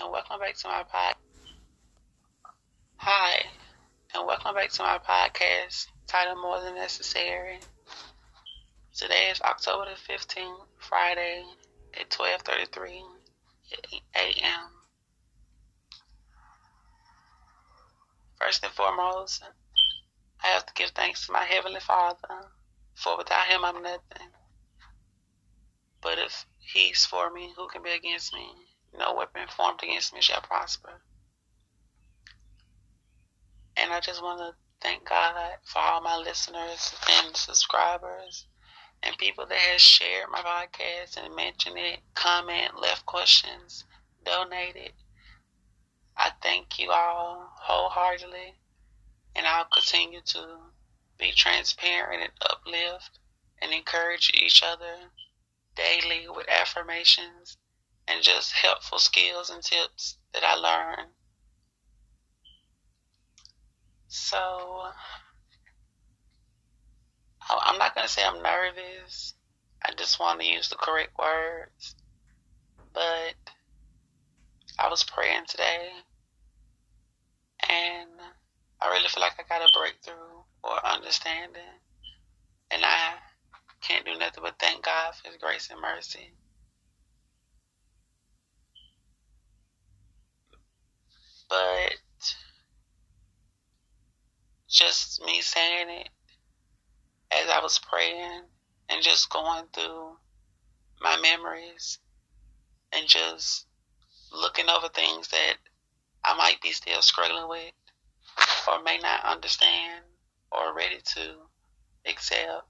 and welcome back to my pod. Hi, and welcome back to my podcast titled More Than Necessary. Today is October the 15th, Friday at 12:33 a.m. First and foremost, I have to give thanks to my Heavenly Father, for without Him I'm nothing. But if He's for me, who can be against me? No weapon formed against me shall prosper. And I just want to thank God for all my listeners and subscribers and people that has shared my podcast and mentioned it, comment, left questions, donated. I thank you all wholeheartedly and I'll continue to be transparent and uplift and encourage each other daily with affirmations and just helpful skills and tips that I learned. So, I'm not going to say I'm nervous. I just want to use the correct words. But I was praying today and I really feel like I got a breakthrough or understanding. And I can't do nothing but thank God for His grace and mercy. But just me saying it as I was praying and just going through my memories and just looking over things that I might be still struggling with or may not understand or ready to accept.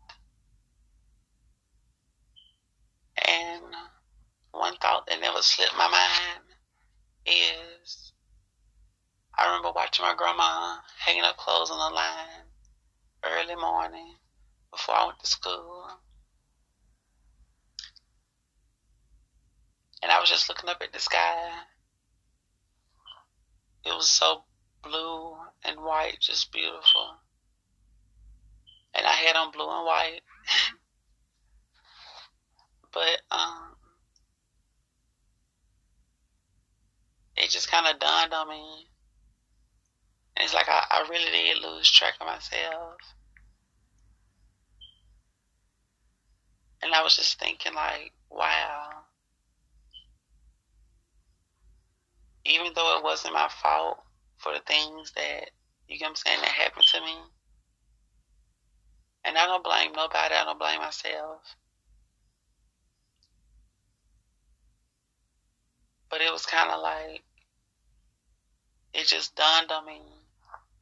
And one thought that never slipped my mind is I remember watching my grandma hanging up clothes on the line early morning before I went to school. And I was just looking up at the sky. It was so blue and white, just beautiful. And I had on blue and white. but um it just kind of dawned on me. It's like I, I really did lose track of myself. And I was just thinking, like, wow. Even though it wasn't my fault for the things that, you what I'm saying, that happened to me. And I don't blame nobody, I don't blame myself. But it was kind of like, it just dawned on me.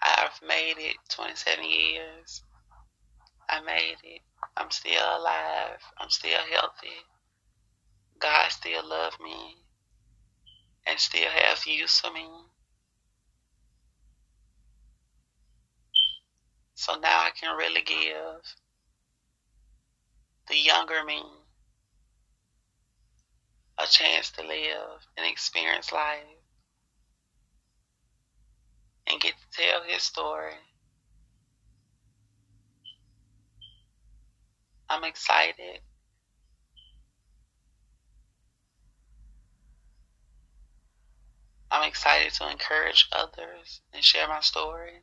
I've made it 27 years. I made it. I'm still alive. I'm still healthy. God still love me and still have use for me. So now I can really give the younger me a chance to live and experience life and get to tell his story. I'm excited. I'm excited to encourage others and share my story.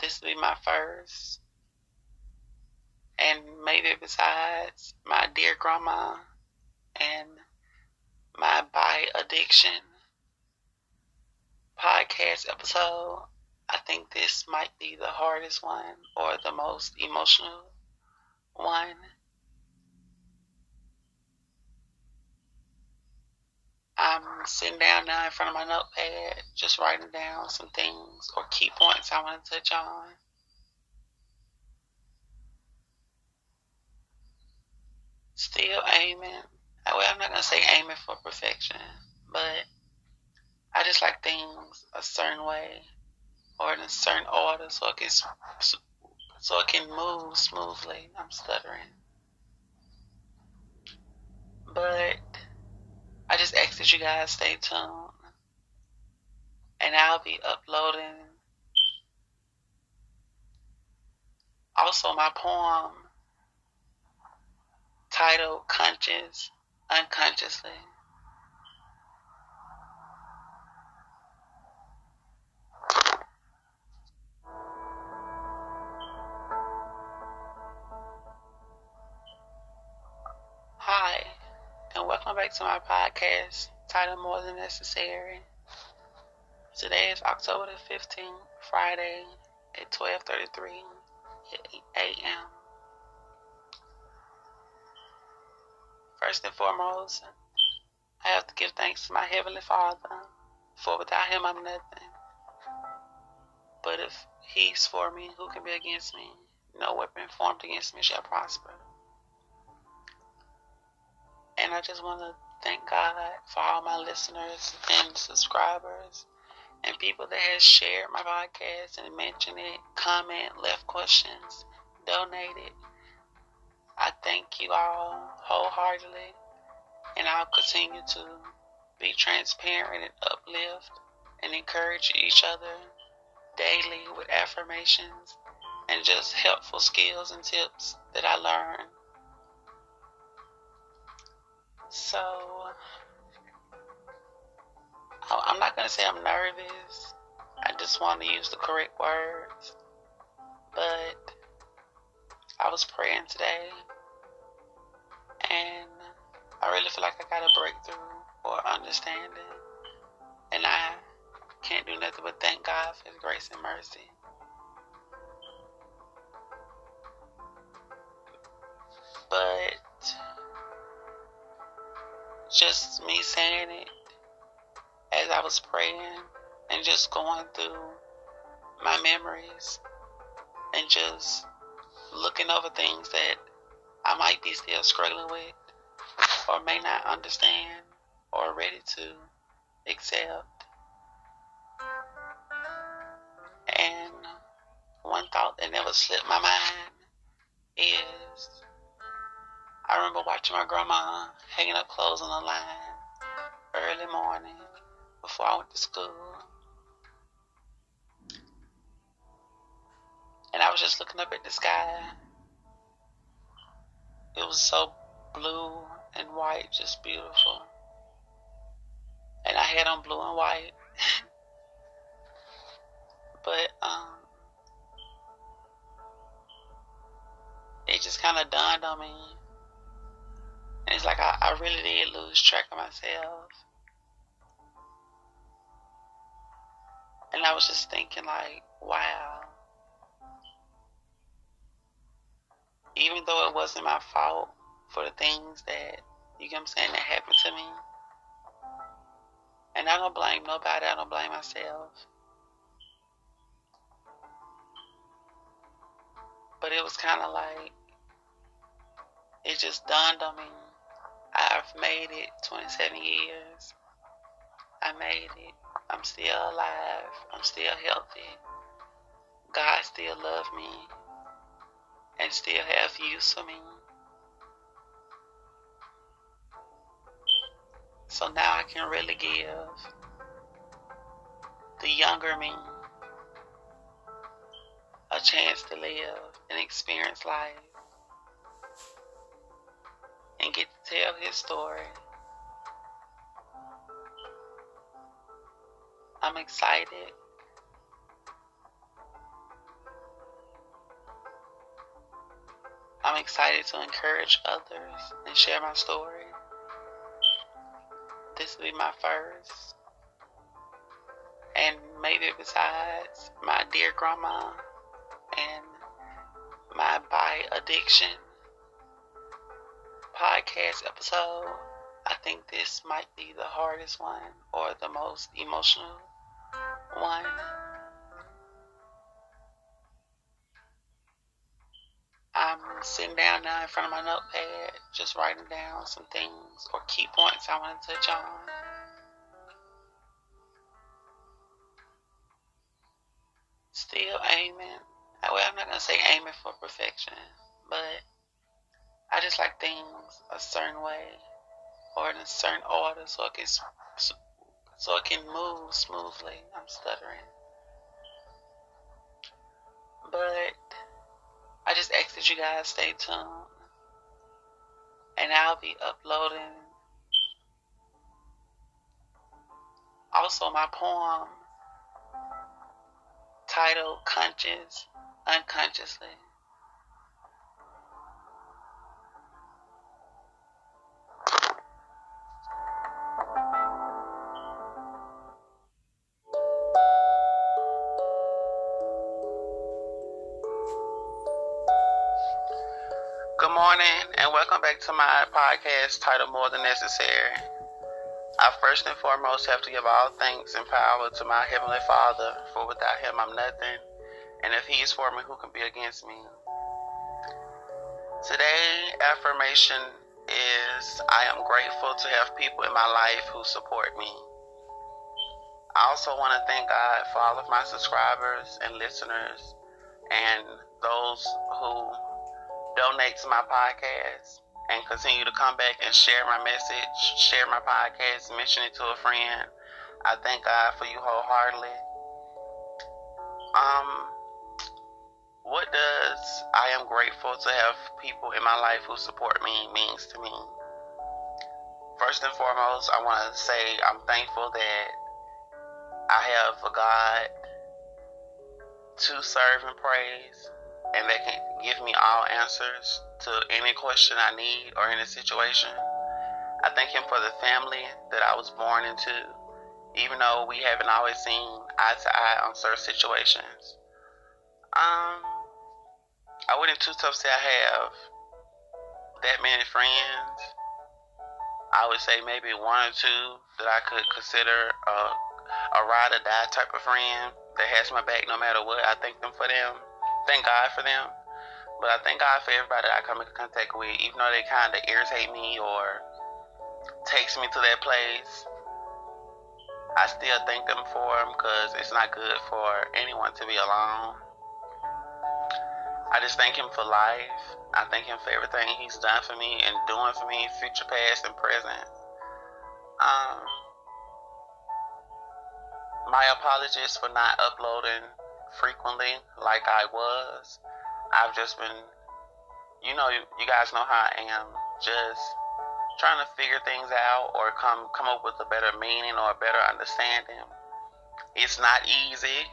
This will be my first. And maybe besides my dear grandma and my bi addiction podcast episode, I think this might be the hardest one or the most emotional one. I'm sitting down now in front of my notepad, just writing down some things or key points I want to touch on. Still aiming. Well, I'm not going to say aiming for perfection, but I just like things a certain way or in a certain order so it can, so it can move smoothly. I'm stuttering. But I just ask that you guys stay tuned. And I'll be uploading also my poem titled Conscious Unconsciously. Back to my podcast titled More Than Necessary. Today is October the 15th, Friday at 12:33 a.m. First and foremost, I have to give thanks to my Heavenly Father, for without Him I'm nothing. But if He's for me, who can be against me? No weapon formed against me shall prosper. And I just want to thank God for all my listeners and subscribers and people that has shared my podcast and mentioned it, comment, left questions, donated. I thank you all wholeheartedly and I'll continue to be transparent and uplift and encourage each other daily with affirmations and just helpful skills and tips that I learn. So, I'm not going to say I'm nervous. I just want to use the correct words. But I was praying today and I really feel like I got a breakthrough or understanding. And I can't do nothing but thank God for His grace and mercy. But just me saying it as I was praying and just going through my memories and just looking over things that I might be still struggling with or may not understand or ready to accept. And one thought that never slipped my mind is I remember watching my grandma hanging up clothes on the line early morning before I went to school. And I was just looking up at the sky. It was so blue and white, just beautiful. And I had on blue and white. but um it just kind of dawned on me. It's like I, I really did lose track of myself. And I was just thinking like, wow. Even though it wasn't my fault, for the things that, you get what I'm saying, that happened to me. And I don't blame nobody, I don't blame myself. But it was kind of like, it just dawned on me. I've made it 27 years. I made it. I'm still alive. I'm still healthy. God still love me and still have use for me. So now I can really give the younger me a chance to live and experience life and get to tell his story. I'm excited. I'm excited to encourage others and share my story. This will be my first. And maybe besides my dear grandma and my by addiction podcast episode, I think this might be the hardest one or the most emotional one. I'm sitting down now in front of my notepad, just writing down some things or key points I want to touch on. Still aiming. Well, I'm not going to say aiming for perfection, but I just like things a certain way or in a certain order so it can, so it can move smoothly. I'm stuttering. But I just ask that you guys stay tuned. And I'll be uploading also my poem titled Conscious Unconsciously. To my podcast titled More Than Necessary. I first and foremost have to give all thanks and power to my Heavenly Father, for without Him I'm nothing, and if He is for me, who can be against me? Today, affirmation is I am grateful to have people in my life who support me. I also want to thank God for all of my subscribers and listeners and those who donate to my podcast and continue to come back and share my message, share my podcast, mention it to a friend. I thank God for you wholeheartedly. Um, what does I am grateful to have people in my life who support me means to me? First and foremost, I want to say I'm thankful that I have a God to serve and praise and they can give me all answers to any question I need or any situation. I thank Him for the family that I was born into, even though we haven't always seen eye to eye on certain situations. Um, I wouldn't too tough say I have that many friends. I would say maybe one or two that I could consider a, a ride or die type of friend that has my back no matter what. I thank them for them thank God for them. But I thank God for everybody I come in contact with, even though they kind of irritate me or takes me to that place. I still thank them for them because it's not good for anyone to be alone. I just thank him for life. I thank him for everything he's done for me and doing for me, future, past, and present. Um, my apologies for not uploading frequently like I was. I've just been, you know, you, you guys know how I am, just trying to figure things out or come come up with a better meaning or a better understanding. It's not easy,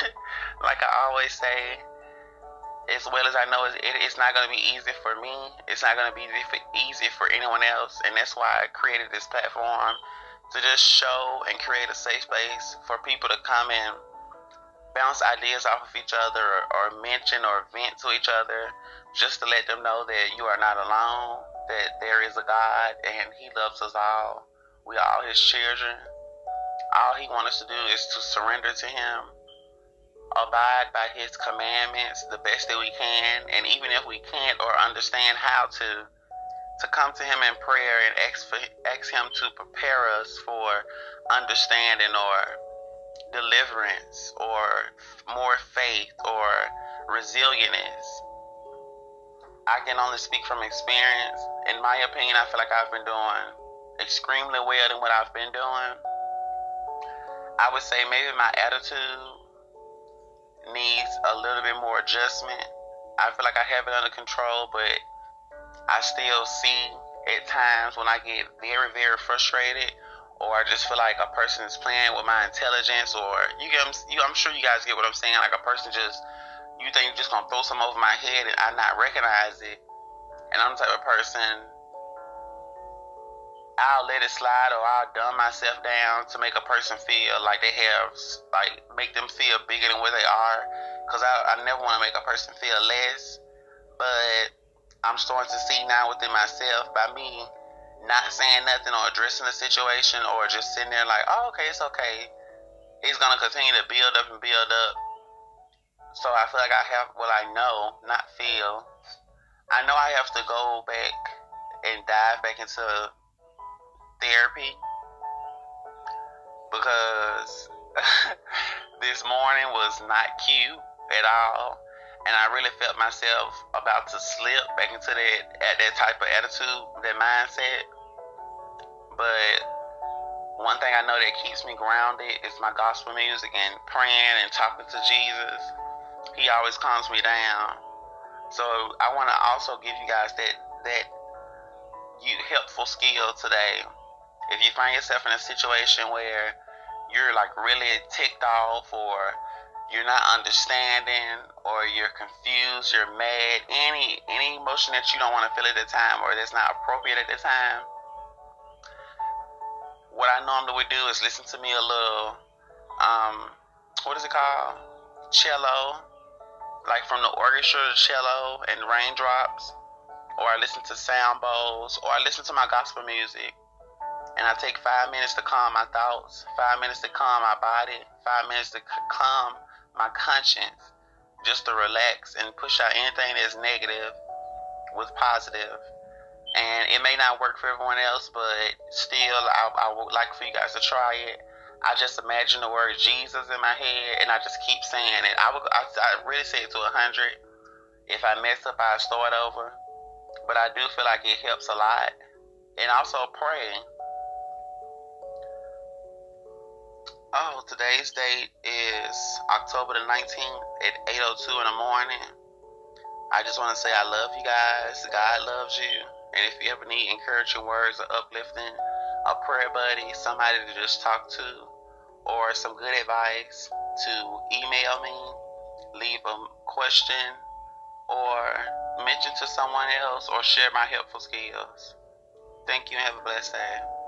like I always say. As well as I know, it, it's not going to be easy for me. It's not going to be easy for anyone else, and that's why I created this platform to just show and create a safe space for people to come in bounce ideas off of each other or, or mention or vent to each other just to let them know that you are not alone, that there is a God and He loves us all. We are all His children. All He wants us to do is to surrender to Him, abide by His commandments the best that we can, and even if we can't or understand how to, to come to Him in prayer and ask, for, ask Him to prepare us for understanding or deliverance or more faith or resilience. I can only speak from experience. In my opinion, I feel like I've been doing extremely well in what I've been doing. I would say maybe my attitude needs a little bit more adjustment. I feel like I have it under control, but I still see at times when I get very, very frustrated or I just feel like a person is playing with my intelligence, or you get, you, I'm sure you guys get what I'm saying. Like a person just, you think you're just gonna throw something over my head and I not recognize it. And I'm the type of person, I'll let it slide or I'll dumb myself down to make a person feel like they have, like, make them feel bigger than what they are. Cause I, I never want to make a person feel less. But I'm starting to see now within myself by me not saying nothing or addressing the situation or just sitting there like, oh, okay, it's okay. He's to continue to build up and build up. So I feel like I have what I know, not feel. I know I have to go back and dive back into therapy because this morning was not cute at all and I really felt myself about to slip back into that at that type of attitude, that mindset. But one thing I know that keeps me grounded is my gospel music and praying and talking to Jesus. He always calms me down. So I want to also give you guys that that you helpful skill today. If you find yourself in a situation where you're like really ticked off or you're not understanding or you're confused, you're mad, any any emotion that you don't want to feel at the time or that's not appropriate at the time. What I normally would do is listen to me a little um what is it called? Cello. Like from the orchestra cello and raindrops. or I listen to sound bowls, or I listen to my gospel music. And I take five minutes to calm my thoughts, five minutes to calm my body, five minutes to calm my conscience, just to relax and push out anything that's negative with positive. And it may not work for everyone else, but still, I, I would like for you guys to try it. I just imagine the word Jesus in my head, and I just keep saying it. I would, I, I really say it to a hundred. If I mess up, I start over. But I do feel like it helps a lot, and also praying. Oh, today's date is October the 19th at 8:02 in the morning. I just want to say I love you guys. God loves you. And if you ever need encouraging words or uplifting, a prayer buddy, somebody to just talk to, or some good advice, to email me, leave a question, or mention to someone else, or share my helpful skills. Thank you and have a blessed day.